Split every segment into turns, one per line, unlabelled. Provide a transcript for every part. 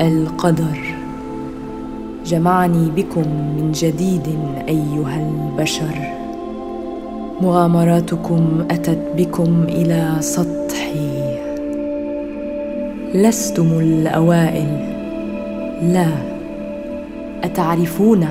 القدر. جمعني بكم من جديد أيها البشر. مغامراتكم أتت بكم إلى سطحي. لستم الأوائل. لا. أتعرفون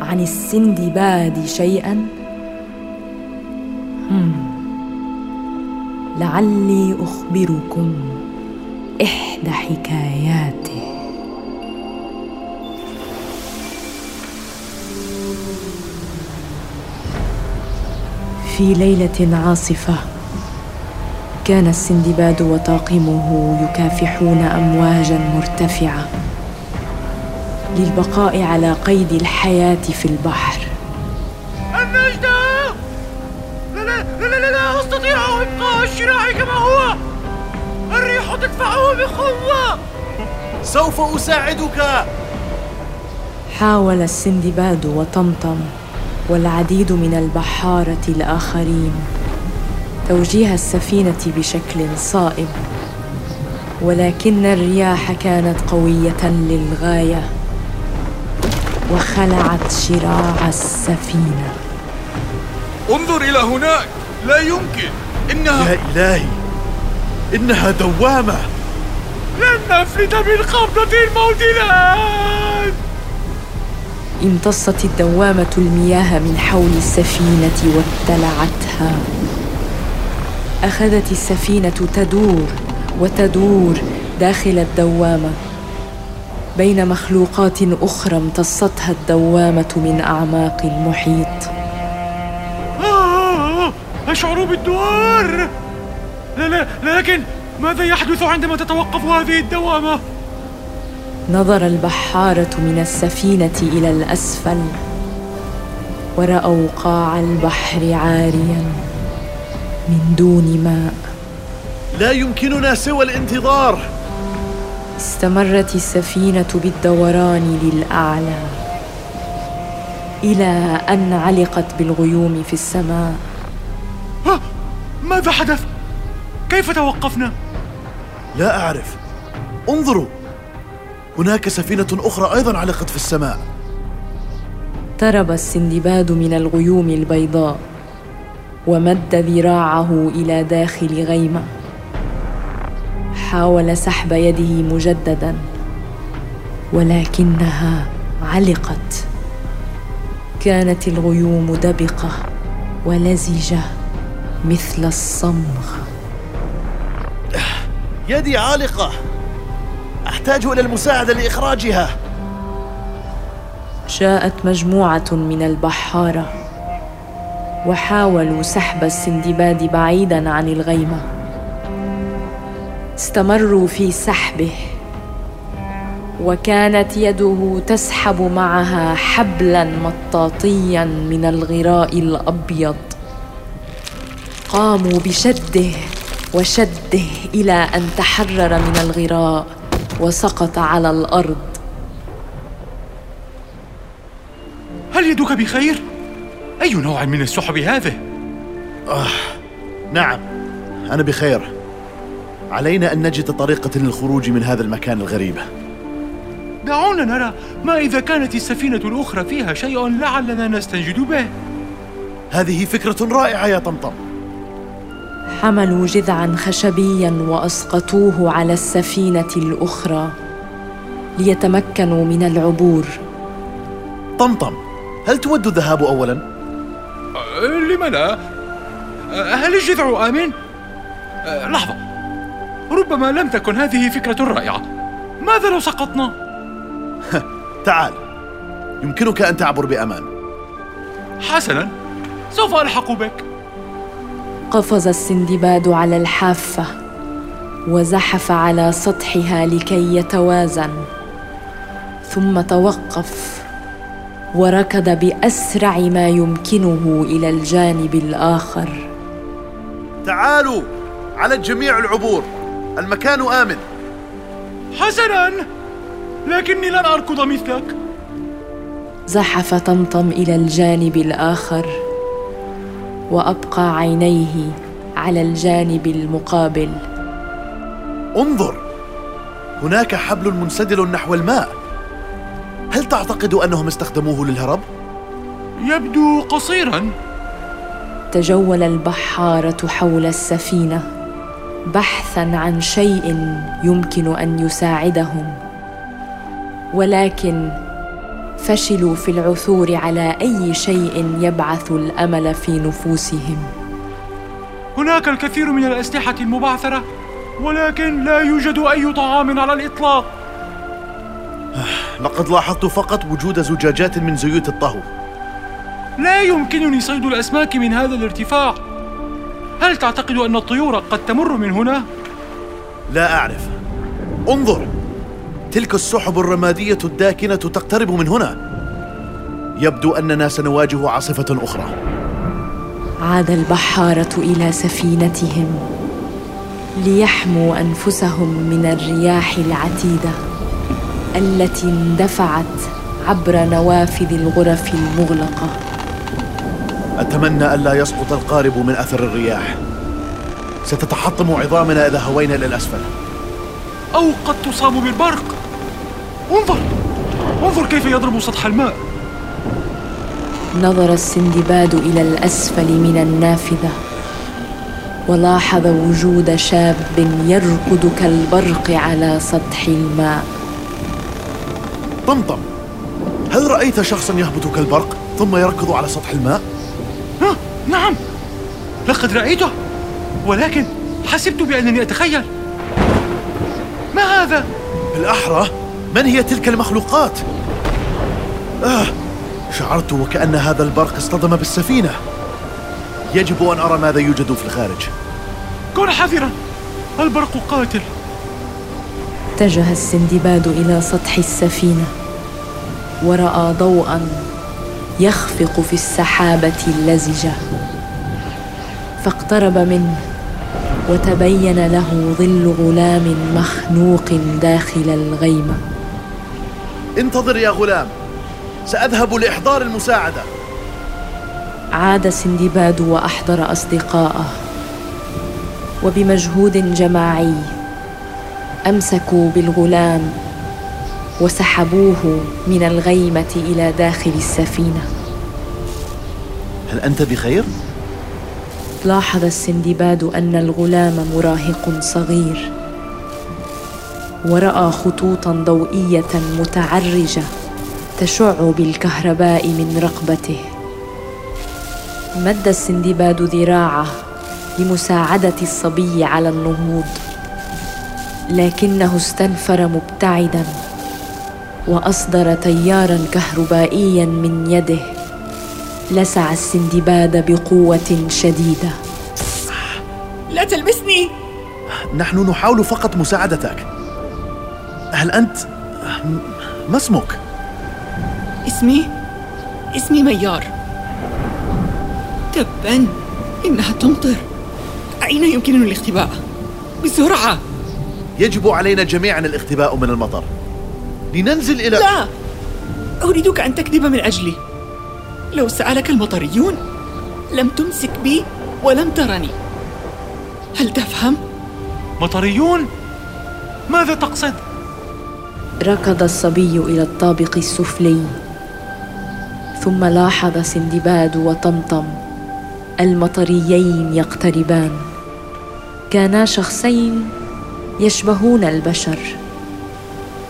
عن السندباد شيئا. لعلي أخبركم إحدى حكاياته. في ليلة عاصفة. كان السندباد وطاقمه يكافحون أمواجا مرتفعة للبقاء على قيد الحياة في البحر.
النجدة لا لا لا لا, لا أستطيع إبقاء الشراع كما هو! الريح تدفعه بقوة!
سوف أساعدك!
حاول السندباد وطمطم. والعديد من البحارة الآخرين. توجيه السفينة بشكل صائب ولكن الرياح كانت قوية للغاية. وخلعت شراع السفينة.
انظر إلى هناك. لا يمكن. إنها
يا إلهي. إنها دوامة.
لن نفلت من قبضة الموت الآن
امتصت الدوامة المياه من حول السفينة وابتلعتها. أخذت السفينة تدور وتدور داخل الدوامة. بين مخلوقات أخرى امتصتها الدوامة من أعماق المحيط.
آه، أشعر بالدوار! لا لا لكن ماذا يحدث عندما تتوقف هذه الدوامة؟
نظر البحارة من السفينة إلى الأسفل ورأوا قاع البحر عاريا من دون ماء.
لا يمكننا سوى الانتظار.
استمرت السفينة بالدوران للأعلى إلى أن علقت بالغيوم في السماء.
ماذا حدث؟ كيف توقفنا؟
لا أعرف. انظروا. هناك سفينة أخرى أيضا علقت في السماء.
اقترب السندباد من الغيوم البيضاء ومد ذراعه إلى داخل غيمة. حاول سحب يده مجددا ولكنها علقت. كانت الغيوم دبقة ولزجة مثل الصمغ.
يدي عالقة. أحتاج إلى المساعدة لإخراجها.
جاءت مجموعة من البحارة وحاولوا سحب السندباد بعيدا عن الغيمة. استمروا في سحبه وكانت يده تسحب معها حبلا مطاطيا من الغراء الأبيض. قاموا بشده وشده إلى أن تحرر من الغراء. وسقط على الأرض.
هل يدك بخير؟ أي نوع من السحب هذه؟
نعم أنا بخير. علينا أن نجد طريقة للخروج من هذا المكان الغريب.
دعونا نرى ما إذا كانت السفينة الأخرى فيها شيء لعلنا نستنجد به.
هذه فكرة رائعة يا طمطم.
حملوا جذعا خشبيا وأسقطوه على السفينة الأخرى ليتمكنوا من العبور
طمطم هل تود الذهاب أولا؟
أه، لم لا؟ أه، هل الجذع آمن؟ أه، لحظة ربما لم تكن هذه فكرة رائعة ماذا لو سقطنا؟
تعال يمكنك أن تعبر بأمان
حسنا سوف ألحق بك
قفز السندباد على الحافة وزحف على سطحها لكي يتوازن ثم توقف وركض بأسرع ما يمكنه إلى الجانب الآخر.
تعالوا على الجميع العبور المكان آمن.
حسنا لكني لن أركض مثلك.
زحف طمطم إلى الجانب الآخر. وأبقى عينيه على الجانب المقابل.
انظر هناك حبل منسدل نحو الماء. هل تعتقد أنهم استخدموه للهرب؟
يبدو قصيرا.
تجول البحارة حول السفينة بحثا عن شيء يمكن أن يساعدهم ولكن فشلوا في العثور على أي شيء يبعث الأمل في نفوسهم.
هناك الكثير من الأسلحة المبعثرة ولكن لا يوجد أي طعام على الإطلاق.
لقد لاحظت فقط وجود زجاجات من زيوت الطهو.
لا يمكنني صيد الأسماك من هذا الارتفاع. هل تعتقد أن الطيور قد تمر من هنا؟
لا أعرف. انظر. تلك السحب الرمادية الداكنة تقترب من هنا. يبدو أننا سنواجه عاصفة أخرى.
عاد البحارة إلى سفينتهم ليحموا أنفسهم من الرياح العتيدة التي اندفعت عبر نوافذ الغرف المغلقة.
أتمنى ألا يسقط القارب من أثر الرياح. ستتحطم عظامنا إذا هوينا إلى الأسفل.
أو قد تصاب بالبرق. انظر! انظر كيف يضرب سطح الماء!
نظر السندباد إلى الأسفل من النافذة ولاحظ وجود شاب يركض كالبرق على سطح الماء.
طمطم! هل رأيت شخصا يهبط كالبرق ثم يركض على سطح الماء؟
ها! نعم! لقد رأيته! ولكن حسبت بأنني أتخيل! ما هذا؟
بالأحرى من هي تلك المخلوقات؟ آه شعرت وكأن هذا البرق اصطدم بالسفينة. يجب أن أرى ماذا يوجد في الخارج.
كن حذرا. البرق قاتل.
اتجه السندباد إلى سطح السفينة ورأى ضوءا يخفق في السحابة اللزجة. فاقترب منه وتبين له ظل غلام مخنوق داخل الغيمة.
انتظر يا غلام. سأذهب لإحضار المساعدة.
عاد سندباد وأحضر أصدقاءه. وبمجهود جماعي أمسكوا بالغلام وسحبوه من الغيمة إلى داخل السفينة.
هل أنت بخير؟
لاحظ السندباد أن الغلام مراهق صغير. ورأى خطوطا ضوئية متعرجة تشع بالكهرباء من رقبته. مد السندباد ذراعه لمساعدة الصبي على النهوض لكنه استنفر مبتعدا وأصدر تيارا كهربائيا من يده. لسع السندباد بقوة شديدة.
لا تلمسني!
نحن نحاول فقط مساعدتك. هل أنت ما اسمك؟
اسمي؟ اسمي ميار. تبا إنها تمطر. أين يمكننا الاختباء؟ بسرعة.
يجب علينا جميعا الاختباء من المطر. لننزل إلى
لا! أريدك أن تكذب من أجلي. لو سألك المطريون لم تمسك بي ولم ترني. هل تفهم؟
مطريون؟ ماذا تقصد؟
ركض الصبي إلى الطابق السفلي ثم لاحظ سندباد وطمطم المطريين يقتربان. كانا شخصين يشبهون البشر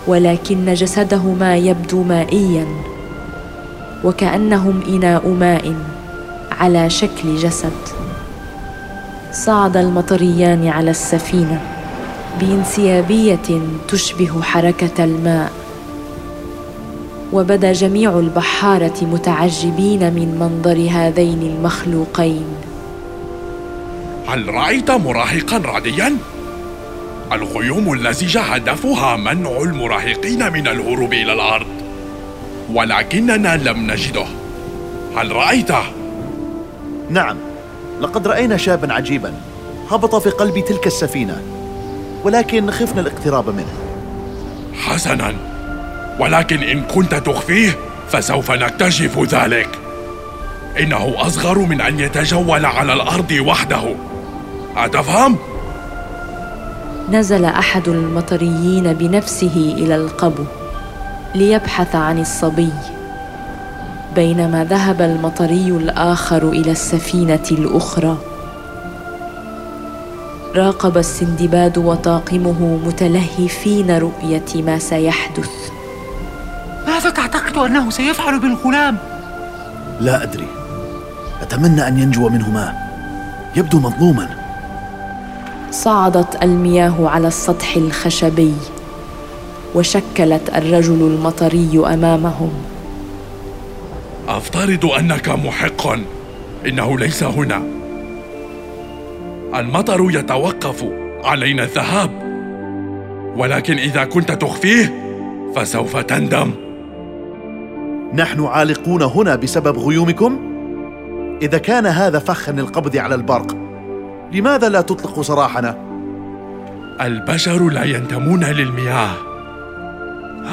ولكن جسدهما يبدو مائيا وكأنهم إناء ماء على شكل جسد. صعد المطريان على السفينة. بانسيابية تشبه حركة الماء. وبدأ جميع البحارة متعجبين من منظر هذين المخلوقين.
هل رأيت مراهقا رعديا؟ الغيوم اللزجه هدفها منع المراهقين من الهروب إلى الأرض. ولكننا لم نجده. هل رأيته؟
نعم. لقد رأينا شابا عجيبا. هبط في قلب تلك السفينة. ولكن خفنا الاقتراب منه.
حسنا. ولكن إن كنت تخفيه فسوف نكتشف ذلك. إنه أصغر من أن يتجول على الأرض وحده. أتفهم؟
نزل أحد المطريين بنفسه إلى القبو ليبحث عن الصبي. بينما ذهب المطري الآخر إلى السفينة الأخرى. راقب السندباد وطاقمه متلهفين رؤية ما سيحدث.
ماذا تعتقد أنه سيفعل بالغلام؟
لا أدري. أتمنى أن ينجو منه ما يبدو مظلوما.
صعدت المياه على السطح الخشبي وشكلت الرجل المطري أمامهم.
أفترض أنك محق إنه ليس هنا. المطر يتوقف علينا الذهاب. ولكن إذا كنت تخفيه فسوف تندم.
نحن عالقون هنا بسبب غيومكم؟ إذا كان هذا فخا للقبض على البرق لماذا لا تطلق سراحنا؟
البشر لا ينتمون للمياه.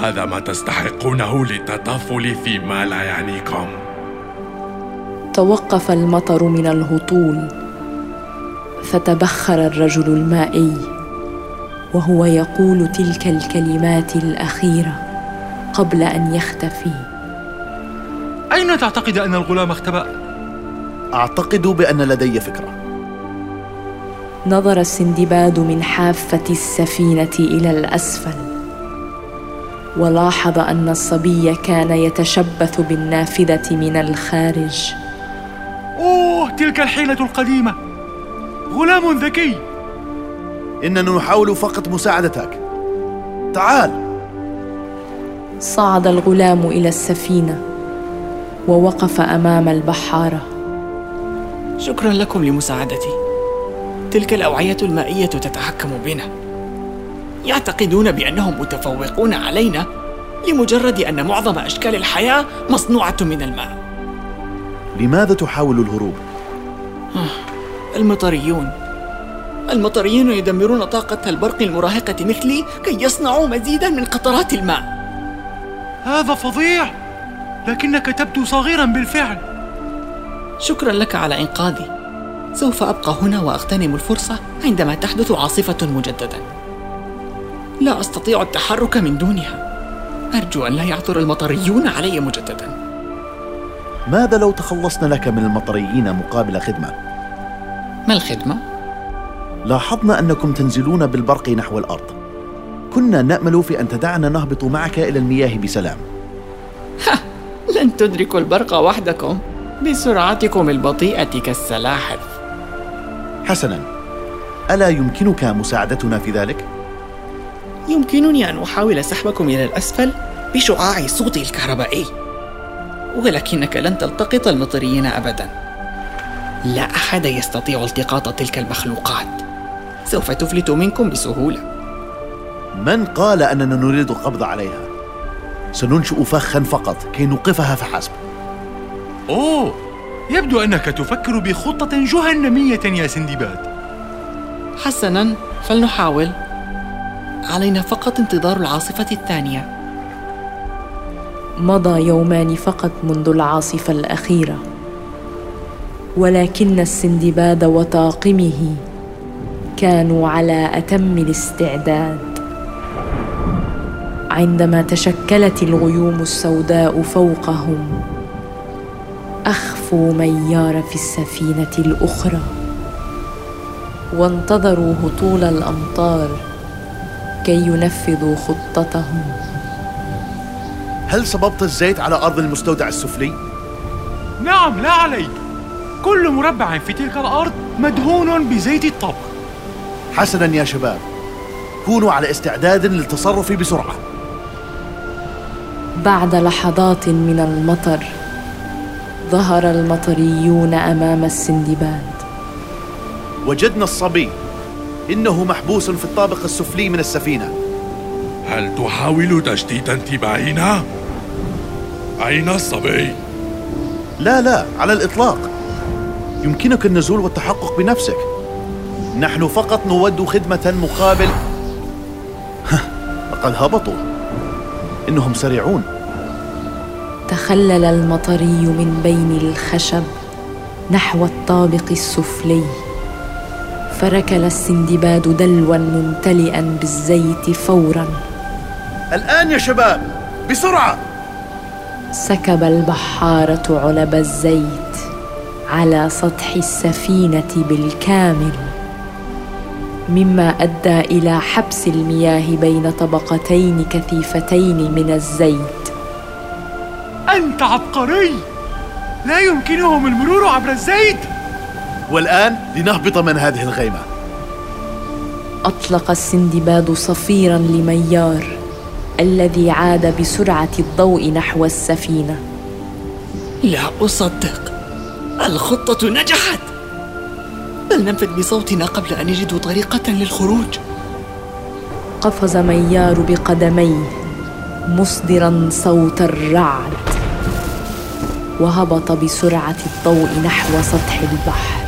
هذا ما تستحقونه للتطفل فيما لا يعنيكم.
توقف المطر من الهطول. فتبخر الرجل المائي وهو يقول تلك الكلمات الأخيرة قبل أن يختفي.
أين تعتقد أن الغلام اختبأ؟
أعتقد بأن لدي فكرة.
نظر السندباد من حافة السفينة إلى الأسفل ولاحظ أن الصبي كان يتشبث بالنافذة من الخارج.
أوه تلك الحيلة القديمة! غلام ذكي.
إننا نحاول فقط مساعدتك. تعال.
صعد الغلام إلى السفينة ووقف أمام البحارة.
شكرا لكم لمساعدتي. تلك الأوعية المائية تتحكم بنا. يعتقدون بأنهم متفوقون علينا لمجرد أن معظم أشكال الحياة مصنوعة من الماء.
لماذا تحاول الهروب؟
المطريون. المطريون يدمرون طاقة البرق المراهقة مثلي كي يصنعوا مزيدا من قطرات الماء.
هذا فظيع! لكنك تبدو صغيرا بالفعل.
شكرا لك على إنقاذي. سوف أبقى هنا وأغتنم الفرصة عندما تحدث عاصفة مجددا. لا أستطيع التحرك من دونها. أرجو أن لا يعثر المطريون علي مجددا.
ماذا لو تخلصنا لك من المطريين مقابل خدمة؟
ما الخدمة؟
لاحظنا أنكم تنزلون بالبرق نحو الأرض. كنا نأمل في أن تدعنا نهبط معك إلى المياه بسلام.
لن تدركوا البرق وحدكم. بسرعتكم البطيئة كالسلاحف.
حسنا ألا يمكنك مساعدتنا في ذلك؟
يمكنني أن أحاول سحبكم إلى الأسفل بشعاع الصوت الكهربائي. ولكنك لن تلتقط المطريين أبدا. لا أحد يستطيع التقاط تلك المخلوقات. سوف تفلت منكم بسهولة.
من قال أننا نريد القبض عليها؟ سننشئ فخا فقط كي نوقفها فحسب.
أوه! يبدو أنك تفكر بخطة جهنمية يا سندباد.
حسنا فلنحاول. علينا فقط انتظار العاصفة الثانية.
مضى يومان فقط منذ العاصفة الأخيرة. ولكن السندباد وطاقمه كانوا على أتم الاستعداد. عندما تشكلت الغيوم السوداء فوقهم أخفوا من يار في السفينة الأخرى وانتظروا هطول الأمطار كي ينفذوا خطتهم.
هل صببت الزيت على أرض المستودع السفلي؟
نعم لا عليك كل مربع في تلك الأرض مدهون بزيت الطبخ.
حسنا يا شباب كونوا على استعداد للتصرف بسرعة.
بعد لحظات من المطر ظهر المطريون أمام السندباد.
وجدنا الصبي إنه محبوس في الطابق السفلي من السفينة.
هل تحاول تشتيت انتباهنا؟ أين الصبي؟
لا لا على الإطلاق. يمكنك النزول والتحقق بنفسك. نحن فقط نود خدمة مقابل. لقد هبطوا. إنهم سريعون.
تخلل المطري من بين الخشب نحو الطابق السفلي. فركل السندباد دلوا ممتلئا بالزيت فورا.
الآن يا شباب بسرعة!
سكب البحارة علب الزيت. على سطح السفينة بالكامل مما أدى إلى حبس المياه بين طبقتين كثيفتين من الزيت.
أنت عبقري! لا يمكنهم المرور عبر الزيت!
والآن لنهبط من هذه الغيمة.
أطلق السندباد صفيرا لميار الذي عاد بسرعة الضوء نحو السفينة.
لا أصدق. الخطة نجحت. بل ننفذ بصوتنا قبل أن يجدوا طريقة للخروج.
قفز ميار بقدميه مصدرا صوت الرعد. وهبط بسرعة الضوء نحو سطح البحر.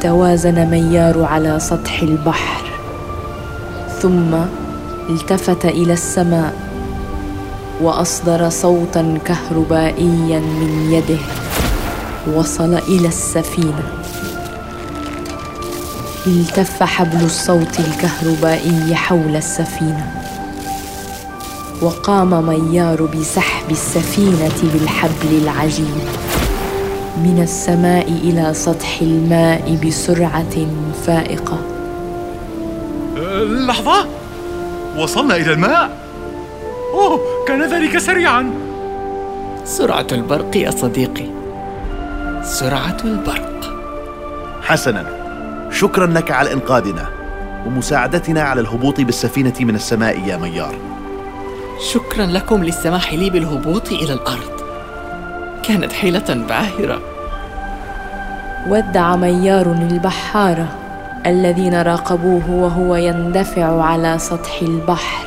توازن ميار على سطح البحر. ثم التفت إلى السماء وأصدر صوتا كهربائيا من يده. وصل إلى السفينة. التف حبل الصوت الكهربائي حول السفينة. وقام ميار بسحب السفينة بالحبل العجيب. من السماء إلى سطح الماء بسرعة
فائقة. لحظة! وصلنا إلى الماء! أوه! كان ذلك سريعا!
سرعة البرق يا صديقي. سرعة البرق.
حسنا. شكرا لك على إنقاذنا ومساعدتنا على الهبوط بالسفينة من السماء يا ميار.
شكرا لكم للسماح لي بالهبوط إلى الأرض. كانت حيلة باهرة.
ودع ميار البحاره الذين راقبوه وهو يندفع على سطح البحر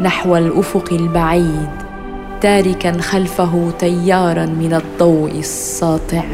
نحو الأفق البعيد. تاركا خلفه تيارا من الضوء الساطع.